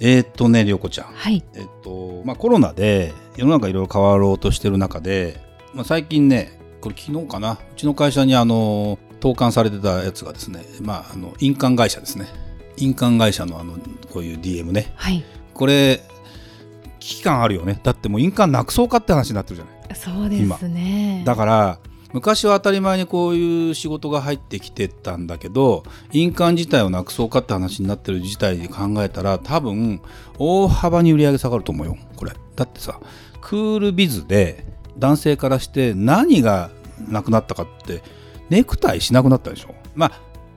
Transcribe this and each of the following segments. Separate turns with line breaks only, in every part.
えー、っとね涼子ちゃん。
はい。
えっとまあコロナで世の中いろいろ変わろうとしてる中で、まあ、最近ねこれ昨日かな？うちの会社にあの投函されてたやつがですねまああの印鑑会社ですね。印鑑会社のあのこういう DM ね。
はい。
これ危機感あるよね。だってもう印鑑なくそうかって話になってるじゃない。
そうですね。
だから昔は当たり前にこういう仕事が入ってきてたんだけど印鑑自体をなくそうかって話になってる事態で考えたら多分大幅に売り上げ下がると思うよこれ。だってさクールビズで男性からして何がなくなったかってネクタイしなくなったでしょ。ま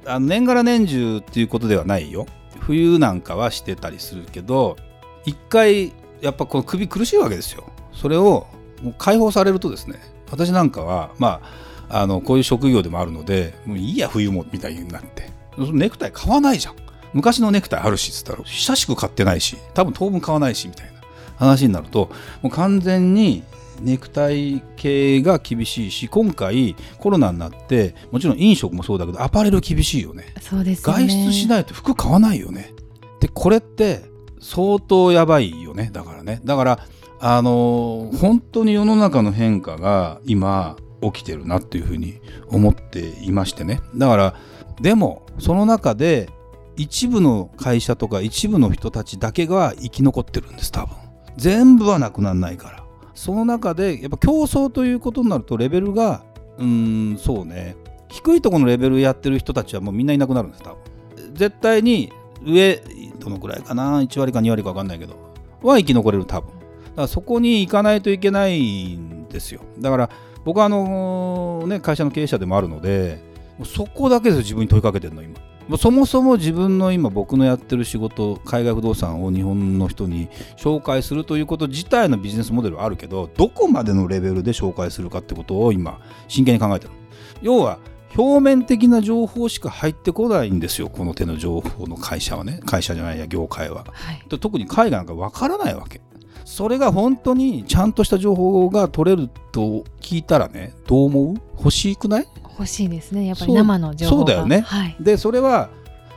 あ年がら年中っていうことではないよ。冬なんかはしてたりするけど一回やっぱこの首苦しいわけですよ。それをもう解放されるとですね私なんかはまああのこういう職業でもあるのでもういいや冬もみたいになって。ネクタイ買わないじゃん。昔のネクタイあるしっつったら久しく買ってないし多分当分買わないしみたいな。話になるともう完全にネクタイ系が厳しいし今回コロナになってもちろん飲食もそうだけどアパレル厳しいよね。
そうですね。
外出しないと服買わないよね。でこれって相当やばいよね。だからね。だからあの本当に世の中の変化が今起きてるなっていうふうに思っていましてね。だからでもその中で一部の会社とか一部の人たちだけが生き残ってるんです多分。全部はなくならないから。その中でやっぱ競争ということになるとレベルがうんそうね。低いとこのレベルやってる人たちはもうみんないなくなるんです多分。絶対に上どのくらいかな？1割か2割か分かんないけど。は生き残れる多分。らそこに行かないといけないんですよ。だから僕はあのね会社の経営者でもあるのでそこだけです自分に問いかけてるの今。そもそも自分の今僕のやってる仕事海外不動産を日本の人に紹介するということ自体のビジネスモデルはあるけどどこまでのレベルで紹介するかってことを今真剣に考えてる要は表面的な情報しか入ってこないんですよこの手の情報の会社はね。会社じゃないや業界は。
はい。
で特に海外なんかわからないわけそれが本当にちゃんとした情報が取れると聞いたらねどう思う？欲しくない？
欲しいですね。やっぱり生の情報が。
そうだよね。
はい。
でそれは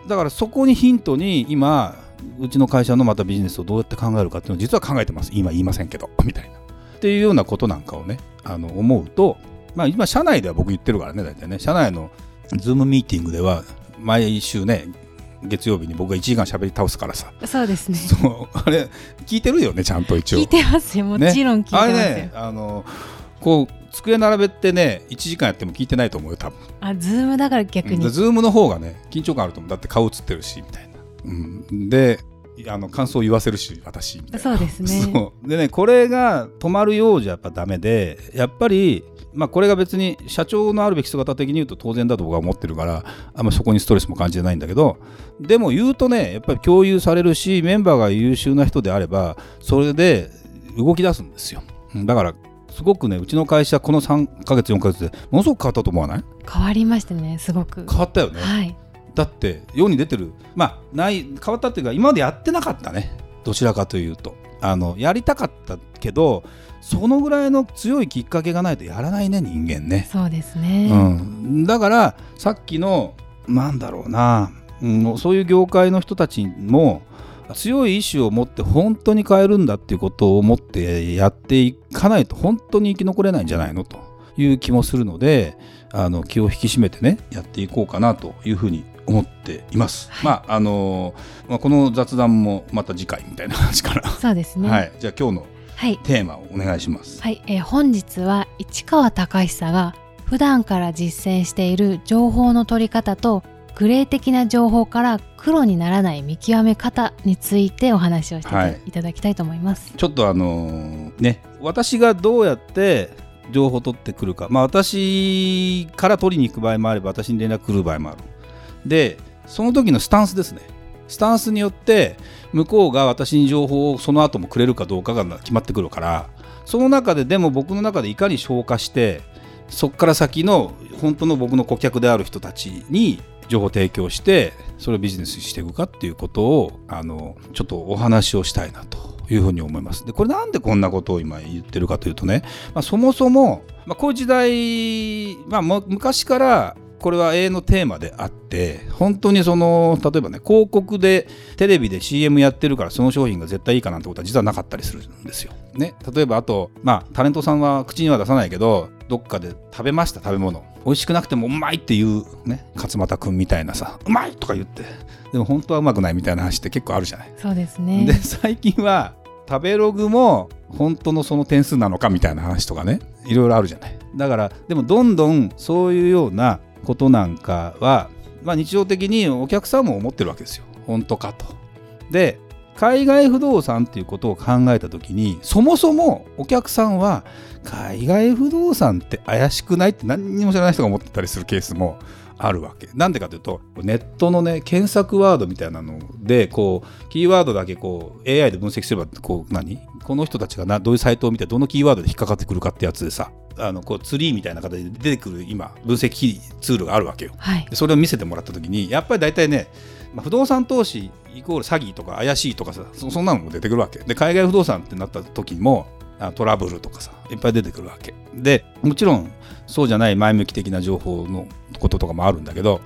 だからそこにヒントに今うちの会社のまたビジネスをどうやって考えるかっていうのを実は考えてます。今言いませんけど。みたいな。っていうようなことなんかをねあの思うとまあ今社内では僕言ってるからね大体ね。社内のズームミーティングでは毎週ね月曜日に僕が1時間喋り倒すからさ。
そうですね。
そう。あれ聞いてるよねちゃんと一応。
聞いてますよ。もちろん聞いて
あれ
ますよ、
ねあのこう机並べてね1時間やっても聞いてないと思うよ多分。
あズームだから逆に。
ズームの方がね緊張感あると思う。だって顔映ってるしみたいな、うん、であの感想言わせるし私みたいな。
そうですね。
でねこれが止まるようじゃやっぱダメでやっぱりまあこれが別に社長のあるべき姿的に言うと当然だと僕は思ってるからあんまそこにストレスも感じてないんだけどでも言うとねやっぱり共有されるしメンバーが優秀な人であればそれで動き出すんですよ。うんだからすごくねうちの会社この3ヶ月4ヶ月でものすごく変わったと思わない？
変わりましたねすごく。
変わったよね、
はい
だって世に出てる。まあない変わったっていうか今までやってなかったね。どちらかというと。あのやりたかったけどそのぐらいの強いきっかけがないとやらないね人間ね、
そうですね、
うん、だからさっきのなんだろうな、うん、そういう業界の人たちも強い意志を持って本当に変えるんだっていうことを思ってやっていかないと本当に生き残れないんじゃないの？という気もするのであの気を引き締めてねやっていこうかなというふうに思っています。まああのまあ、この雑談もまた次回みたいな話から、
そうですね。
はい、じゃあ今日の
はい、
テーマをお願いします。
はい。えー本日は市川隆久が普段から実践している情報の取り方とグレー的な情報から黒にならない見極め方についてお話をして
はい。
いただきたいと思います。
ちょっとあのーね私がどうやって情報を取ってくるか、まあ、私から取りに行く場合もあれば私に連絡来る場合もあるでその時のスタンスですねスタンスによって向こうが私に情報をその後もくれるかどうかが決まってくるからその中ででも僕の中でいかに消化してそこから先の本当の僕の顧客である人たちに情報提供してそれをビジネスにしていくかっていうことをあのちょっとお話をしたいなというふうに思います。でこれなんでこんなことを今言ってるかというとね、まあ、そもそも、まあ、こういう時代、まあ、昔からこれは永遠のテーマであって本当にその例えばね広告でテレビで CM やってるからその商品が絶対いいかなんてことは実はなかったりするんですよ。ね、例えばあとまあタレントさんは口には出さないけどどっかで食べました食べ物。美味しくなくてもうまいっていうね勝俣君みたいなさうまいとか言って。でも本当はうまくないみたいな話って結構あるじゃない。
そうですね。
で最近は食べログも本当のその点数なのかみたいな話とかねいろいろあるじゃない。だからでもどんどんそういうようなことなんかは、まあ、日常的にお客さんも思ってるわけですよ。本当かと。で海外不動産っていうことを考えた時にそもそもお客さんは海外不動産って怪しくないって何にも知らない人が思ってたりするケースもあるわけ。なんでかというとネットのね検索ワードみたいなのでこうキーワードだけこう AI で分析すればこう何？この人たちがなどういうサイトを見てどのキーワードで引っかかってくるかってやつでさあのこうツリーみたいな形で出てくる今分析ツールがあるわけよ。
はい、
それを見せてもらった時にやっぱり大体ね、まあ、不動産投資イコール詐欺とか怪しいとかさそそんなのも出てくるわけで海外不動産ってなった時もトラブルとかさいっぱい出てくるわけ。でもちろんそうじゃない前向き的な情報のこととかもあるんだけど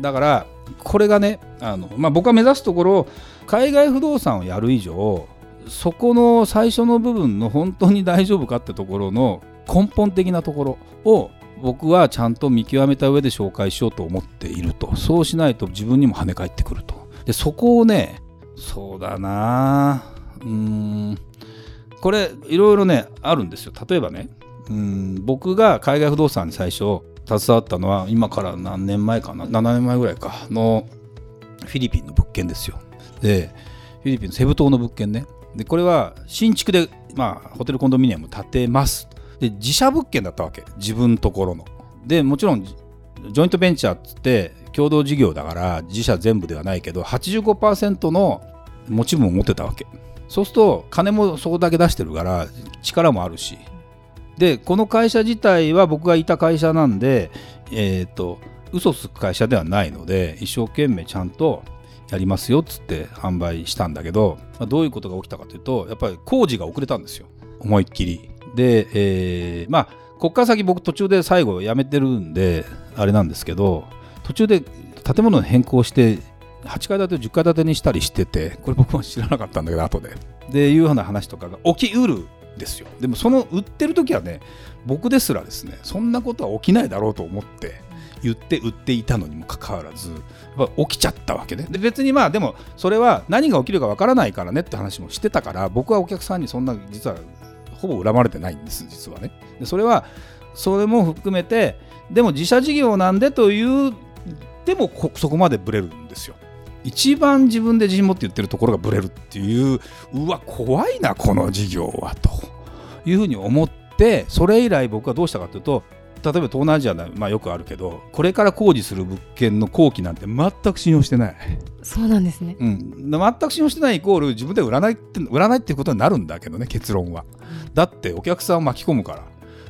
だからこれがねあの、まあ、僕が目指すところ海外不動産をやる以上そこの最初の部分の本当に大丈夫かってところの根本的なところを僕はちゃんと見極めた上で紹介しようと思っていると。そうしないと自分にも跳ね返ってくると。でそこをねそうだなうん。これいろいろねあるんですよ。例えばねうん僕が海外不動産に最初携わったのは今から何年前かな？7年前ぐらいか。のフィリピンの物件ですよ。でフィリピンのセブ島の物件ね。でこれは新築で、まあ、ホテルコンドミニアム建てます。で自社物件だったわけ。自分ところの。でもちろんジョイントベンチャーっつって共同事業だから自社全部ではないけど85%の持ち分を持ってたわけ。そうすると金もそこだけ出してるから力もあるし。でこの会社自体は僕がいた会社なんでえっ、ー、と嘘つく会社ではないので一生懸命ちゃんとやりますよっつって販売したんだけど、まあ、どういうことが起きたかというとやっぱり工事が遅れたんですよ。思いっきり。で、えー、まあこっから先僕途中で最後辞めてるんであれなんですけど途中で建物変更して8階建て10階建てにしたりしててこれ僕も知らなかったんだけど後で。でいうような話とかが起きうるですよ。でもその売ってる時はね僕ですらですねそんなことは起きないだろうと思って言って売っていたのにもかかわらずやっぱ起きちゃったわけね。で別にまあでもそれは何が起きるかわからないからねって話もしてたから僕はお客さんにそんな実はほぼ恨まれてないんです実はね。でそれはそれも含めてでも自社事業なんでというでもそこまでブレるんですよ。一番自分で自信持って言ってるところがブレるっていううわ怖いなこの事業はというふうに思ってそれ以来僕はどうしたかというと例えば東南アジアで、まあ、よくあるけどこれから工事する物件の工期なんて全く信用してない。
そうなんですね、
うん、全く信用してないイコール自分で売らないって売らないっていうことになるんだけどね結論は、だってお客さんを巻き込むから。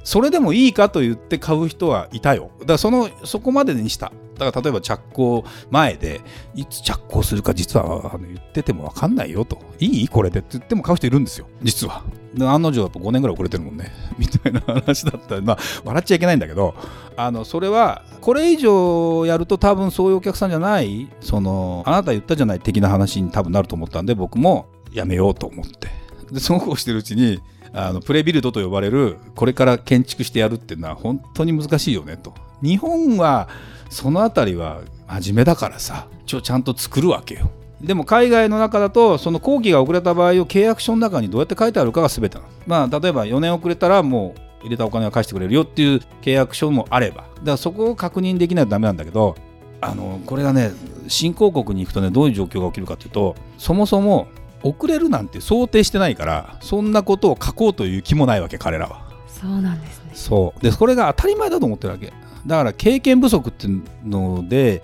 それでもいいかと言って買う人はいたよ。だからそのそこまでにしただから例えば着工前でいつ着工するか実はあの言ってても分かんないよと。いい？これでって言っても買う人いるんですよ。実は。案の定やっぱ5年ぐらい遅れてるもんね。みたいな話だった。らまあ笑っちゃいけないんだけど。あのそれはこれ以上やると多分そういうお客さんじゃないそのあなた言ったじゃない的な話に多分なると思ったんで僕もやめようと思って。でそうこうしてるうちにあのプレビルドと呼ばれるこれから建築してやるっていうのは本当に難しいよねと。日本はその辺りは真面目だからさちょちゃんと作るわけよ。でも海外の中だとその工期が遅れた場合を契約書の中にどうやって書いてあるかが全てなの。まあ例えば4年遅れたらもう入れたお金は返してくれるよっていう契約書もあれば。だからそこを確認できないとダメなんだけどあのこれがね新興国に行くとねどういう状況が起きるかというとそもそも遅れるなんて想定してないからそんなことを書こうという気もないわけ彼らは。
そうなんですね。
そう。でこれが当たり前だと思ってるわけだから経験不足っていうので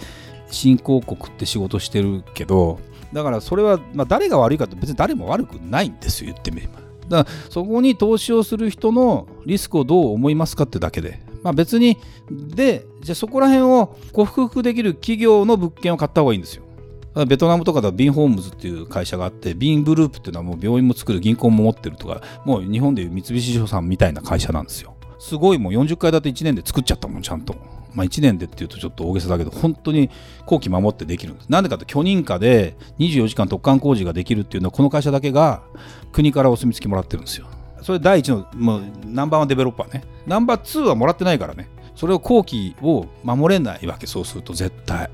新興国って仕事してるけどだからそれは、まあ、誰が悪いかって別に誰も悪くないんですよ言ってみれば。だからそこに投資をする人のリスクをどう思いますかってだけで、まあ、別にでじゃあそこら辺を克服できる企業の物件を買った方がいいんですよ。ベトナムとかだとビンホームズっていう会社があってビングループっていうのはもう病院も作る銀行も持ってるとかもう日本でいう三菱商産みたいな会社なんですよ。すごいもう40階建て1年で作っちゃったもんちゃんと。まあ、1年でっていうとちょっと大げさだけど本当に後期守ってできるんです。なんでかって許認可で24時間突貫工事ができるっていうのはこの会社だけが国からお墨付きもらってるんですよ。それ第一のもうナンバーワンデベロッパーね。ナンバー2はもらってないからね。それを後期を守れないわけそうすると絶対。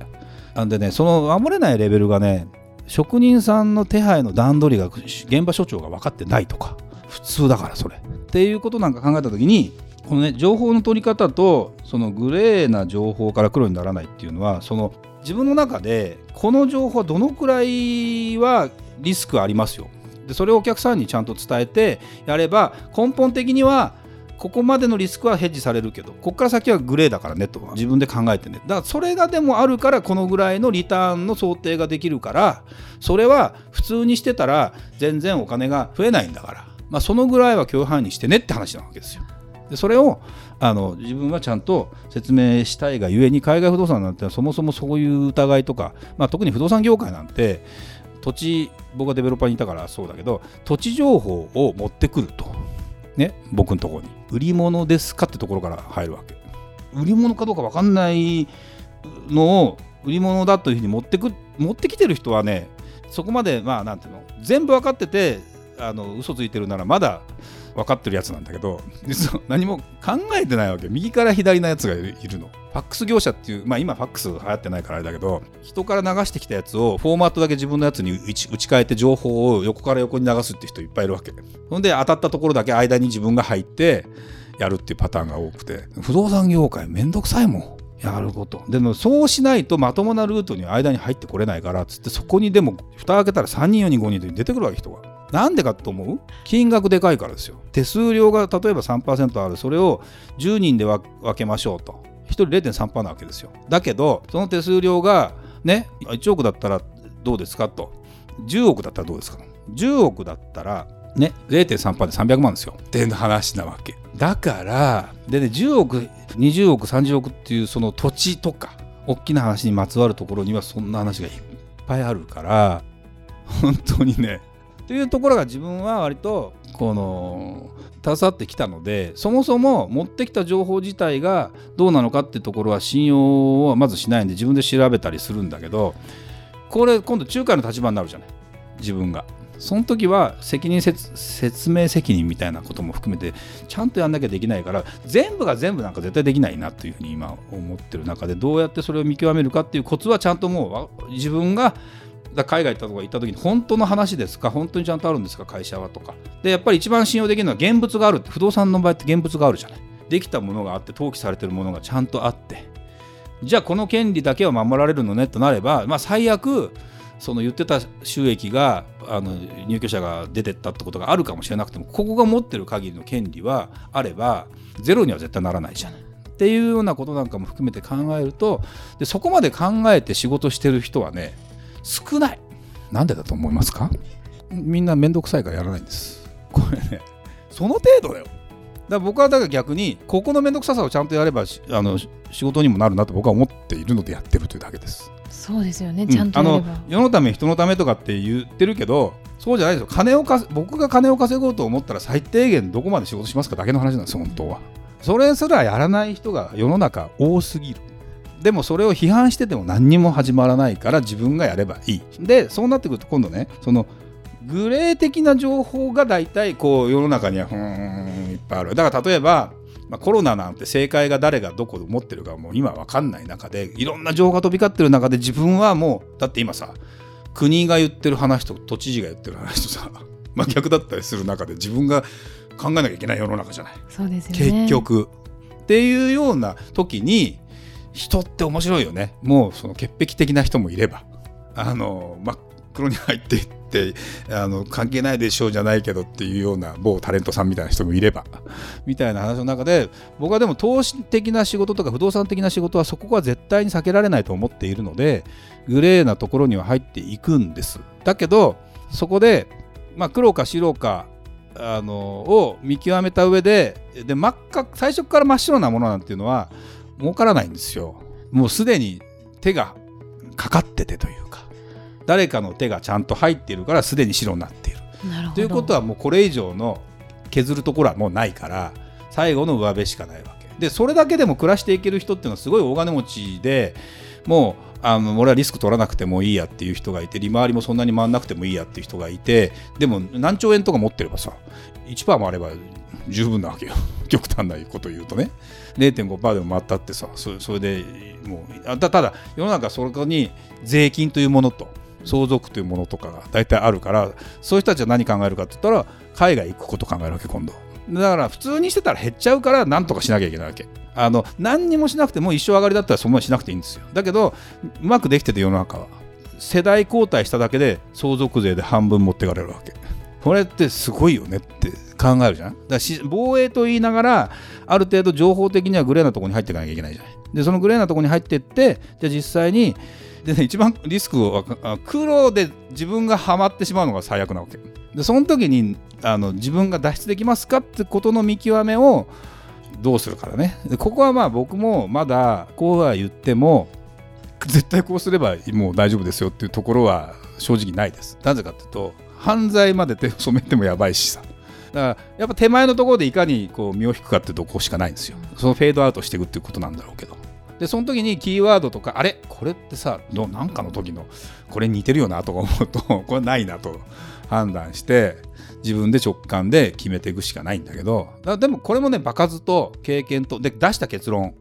なんでねその守れないレベルがね職人さんの手配の段取りが現場所長が分かってないとか。普通だからそれ。っていうことなんか考えた時にこのね情報の取り方とそのグレーな情報から黒にならないっていうのはその自分の中でこの情報はどのくらいはリスクありますよ。でそれをお客さんにちゃんと伝えてやれば根本的にはここまでのリスクはヘッジされるけどここから先はグレーだからねと自分で考えてね。だからそれがでもあるからこのぐらいのリターンの想定ができるからそれは普通にしてたら全然お金が増えないんだから、まあ、そのぐらいは許容範囲にしてねって話なわけですよ。でそれをあの自分はちゃんと説明したいがゆえに海外不動産なんてそもそもそういう疑いとか、まあ、特に不動産業界なんて土地僕はデベロッパーにいたからそうだけど土地情報を持ってくると、ね、僕のところに。売り物ですかってところから入るわけ。売り物かどうか分かんないのを売り物だというふうに持ってく持ってきてる人はねそこまでまあなんていうの全部分かっててあの嘘ついてるならまだ分かってるやつなんだけど実は何も考えてないわけ右から左のやつがいるの。ファックス業者っていうまあ今ファックス流行ってないからあれだけど人から流してきたやつをフォーマットだけ自分のやつに打ち替えて情報を横から横に流すって人いっぱいいるわけ。ほんで当たったところだけ間に自分が入ってやるっていうパターンが多くて。不動産業界めんどくさいもん。やること。でもそうしないとまともなルートに間に入ってこれないからっつってそこにでも蓋開けたら3人4人5人で出てくるわけ人がなんでかと思う？金額でかいからですよ。手数料が例えば3%ある、それを10人で分けましょうと。1人0.3%なわけですよ。だけど、その手数料がね、1億だったらどうですかと。10億だったらどうですか ?10 億だったら、ね、0.3%で300万ですよ。っていう話なわけ。だから、でね、10億、20億、30億っていうその土地とか、大きな話にまつわるところにはそんな話がいっぱいあるから、本当にね、というところが自分は割とこの携わってきたのでそもそも持ってきた情報自体がどうなのかっていうところは信用はまずしないんで自分で調べたりするんだけどこれ今度仲介の立場になるじゃない自分が。その時は責任説明責任みたいなことも含めてちゃんとやんなきゃできないから全部が全部なんか絶対できないなというふうに今思ってる中でどうやってそれを見極めるかっていうコツはちゃんともう自分がだ海外行ったとか行った時に本当の話ですか？本当にちゃんとあるんですか？会社はとか。でやっぱり一番信用できるのは現物があるって不動産の場合って現物があるじゃない。できたものがあって登記されてるものがちゃんとあって。じゃあこの権利だけは守られるのね？となれば、まあ、最悪その言ってた収益があの入居者が出てったってことがあるかもしれなくてもここが持ってる限りの権利はあればゼロには絶対ならないじゃない。っていうようなことなんかも含めて考えるとでそこまで考えて仕事してる人はね少ない。なんでだと思いますか？みんな面倒くさいからやらないんです。これね。その程度だよ。だから僕はだから逆にここの面倒くささをちゃんとやればあの仕事にもなるなと僕は思っているのでやってるというだけです。
そうですよね。ちゃんと、
うん、あの世のため人のためとかって言ってるけどそうじゃないですよ。金をか僕が金を稼ごうと思ったら最低限どこまで仕事しますかだけの話なんです本当は。それすらやらない人が世の中多すぎるでもそれを批判してても何にも始まらないから自分がやればいい。でそうなってくると今度ねそのグレー的な情報が大体こう世の中にはふーんいっぱいある。だから例えばまあ、コロナなんて正解が誰がどこで持ってるかもう今分かんない中でいろんな情報が飛び交ってる中で自分はもうだって今さ国が言ってる話と都知事が言ってる話とさ 真逆だったりする中で自分が考えなきゃいけない世の中じゃない。
そうですよ
ね、結局っていうような時に人って面白いよね。もうその潔癖的な人もいれば。あの真っ黒に入っていってあの関係ないでしょうじゃないけどっていうような某タレントさんみたいな人もいれば。みたいな話の中で僕はでも投資的な仕事とか不動産的な仕事はそこは絶対に避けられないと思っているのでグレーなところには入っていくんです。だけどそこで、まあ、黒か白かあのを見極めた上でで真っ赤最初から真っ白なものなんていうのは儲からないんですよ。もうすでに手がかかっててというか。誰かの手がちゃんと入っているからすでに白になっている。
なるほど。
ということはもうこれ以上の削るところはもうないから最後の上辺しかないわけ。でそれだけでも暮らしていける人っていうのはすごい大金持ちでもうあの俺はリスク取らなくてもいいやっていう人がいて利回りもそんなに回んなくてもいいやっていう人がいてでも何兆円とか持ってればさ1%もあれば十分なわけよ。極端なこと言うとね。0.5%でも回ったってさそそれでもうたただ世の中そこに税金というものと相続というものとかが大体あるからそういう人たちは何考えるかって言ったら海外行くこと考えるわけ今度。だから普通にしてたら減っちゃうから何とかしなきゃいけないわけ。あの何にもしなくても一生上がりだったらそんなにしなくていいんですよ。だけどうまくできてて世の中は。世代交代しただけで相続税で半分持っていかれるわけ。これってすごいよねって考えるじゃん。だし防衛と言いながらある程度情報的にはグレーなところに入っていかなきゃいけないじゃない。でそのグレーなところに入っていってじゃあ実際にで、ね、一番リスクを黒で自分がはまってしまうのが最悪なわけ。でその時にあの自分が脱出できますかってことの見極めをどうするからね。ここはまあ僕もまだこうは言っても絶対こうすればもう大丈夫ですよっていうところは正直ないです。なぜかっていうと犯罪まで手を染めてもやばいしさ。だからやっぱ手前のところでいかにこう身を引くかっていうとこしかないんですよ。そのフェードアウトしていくっていうことなんだろうけど。でその時にキーワードとかあれ？これってさどなんかの時のこれ似てるよなとか思うと これないなと判断して自分で直感で決めていくしかないんだけど。だでもこれもね場数と経験とで出した結論。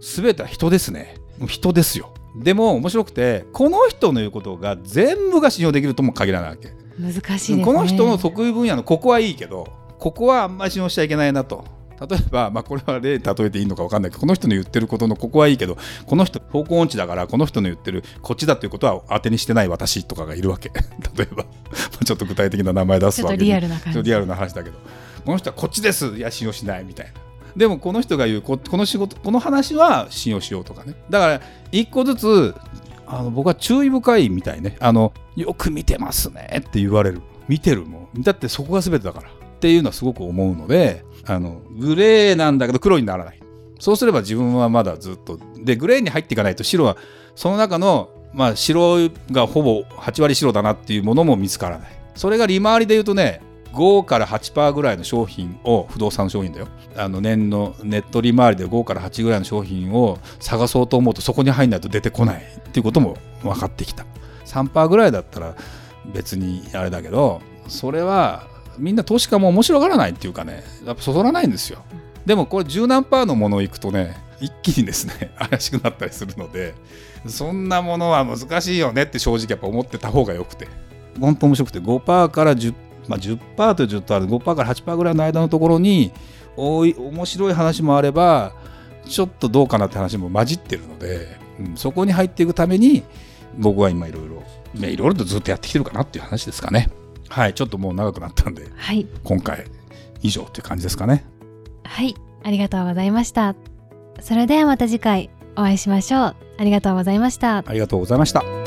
全ては人ですね。人ですよ。でも面白くてこの人の言うことが全部が信用できるとも限らないわけ。
難しいね。
この人の得意分野のここはいいけどここはあんまり信用しちゃいけないなと。例えば、まあ、これは例例えていいのか分かんないけどこの人の言ってることのここはいいけどこの人方向音痴だからこの人の言ってるこっちだということは当てにしてない私とかがいるわけ。例えば。ちょっと具体的な名前出すわけ
リアルな感じ。
リアルな話だけど。この人はこっちですいや信用しないみたいな。でもこの人が言うここの仕事この話は信用しようとかね。だから一個ずつあの僕は注意深いみたいね。あのよく見てますね。って言われる。見てるもん。だってそこが全てだから。っていうのはすごく思うのであのグレーなんだけど黒にならない。そうすれば自分はまだずっと。でグレーに入っていかないと白はその中の、まあ、白がほぼ8割白だなっていうものも見つからない。それが利回りで言うとね5から8%ぐらいの商品を不動産商品だよ。あの年のネット利回りで5から8ぐらいの商品を探そうと思うとそこに入んないと出てこないっていうことも分かってきた。3%ぐらいだったら別にあれだけどそれはみんな投資家も面白がらないっていうかねやっぱそそらないんですよ。でもこれ十何パーのものいくとね一気にですね 怪しくなったりするのでそんなものは難しいよねって正直やっぱ思ってた方がよくて。本当面白くて5%からまあ、10%というとある5%から8%ぐらいの間のところにおい面白い話もあればちょっとどうかなって話も混じってるので、うん、そこに入っていくために僕は今いろいろいろいろとずっとやってきてるかなっていう話ですかね。はいちょっともう長くなったんで
はい。
今回以上という感じですかね。
はいありがとうございました。それではまた次回お会いしましょう。ありがとうございました。
ありがとうございました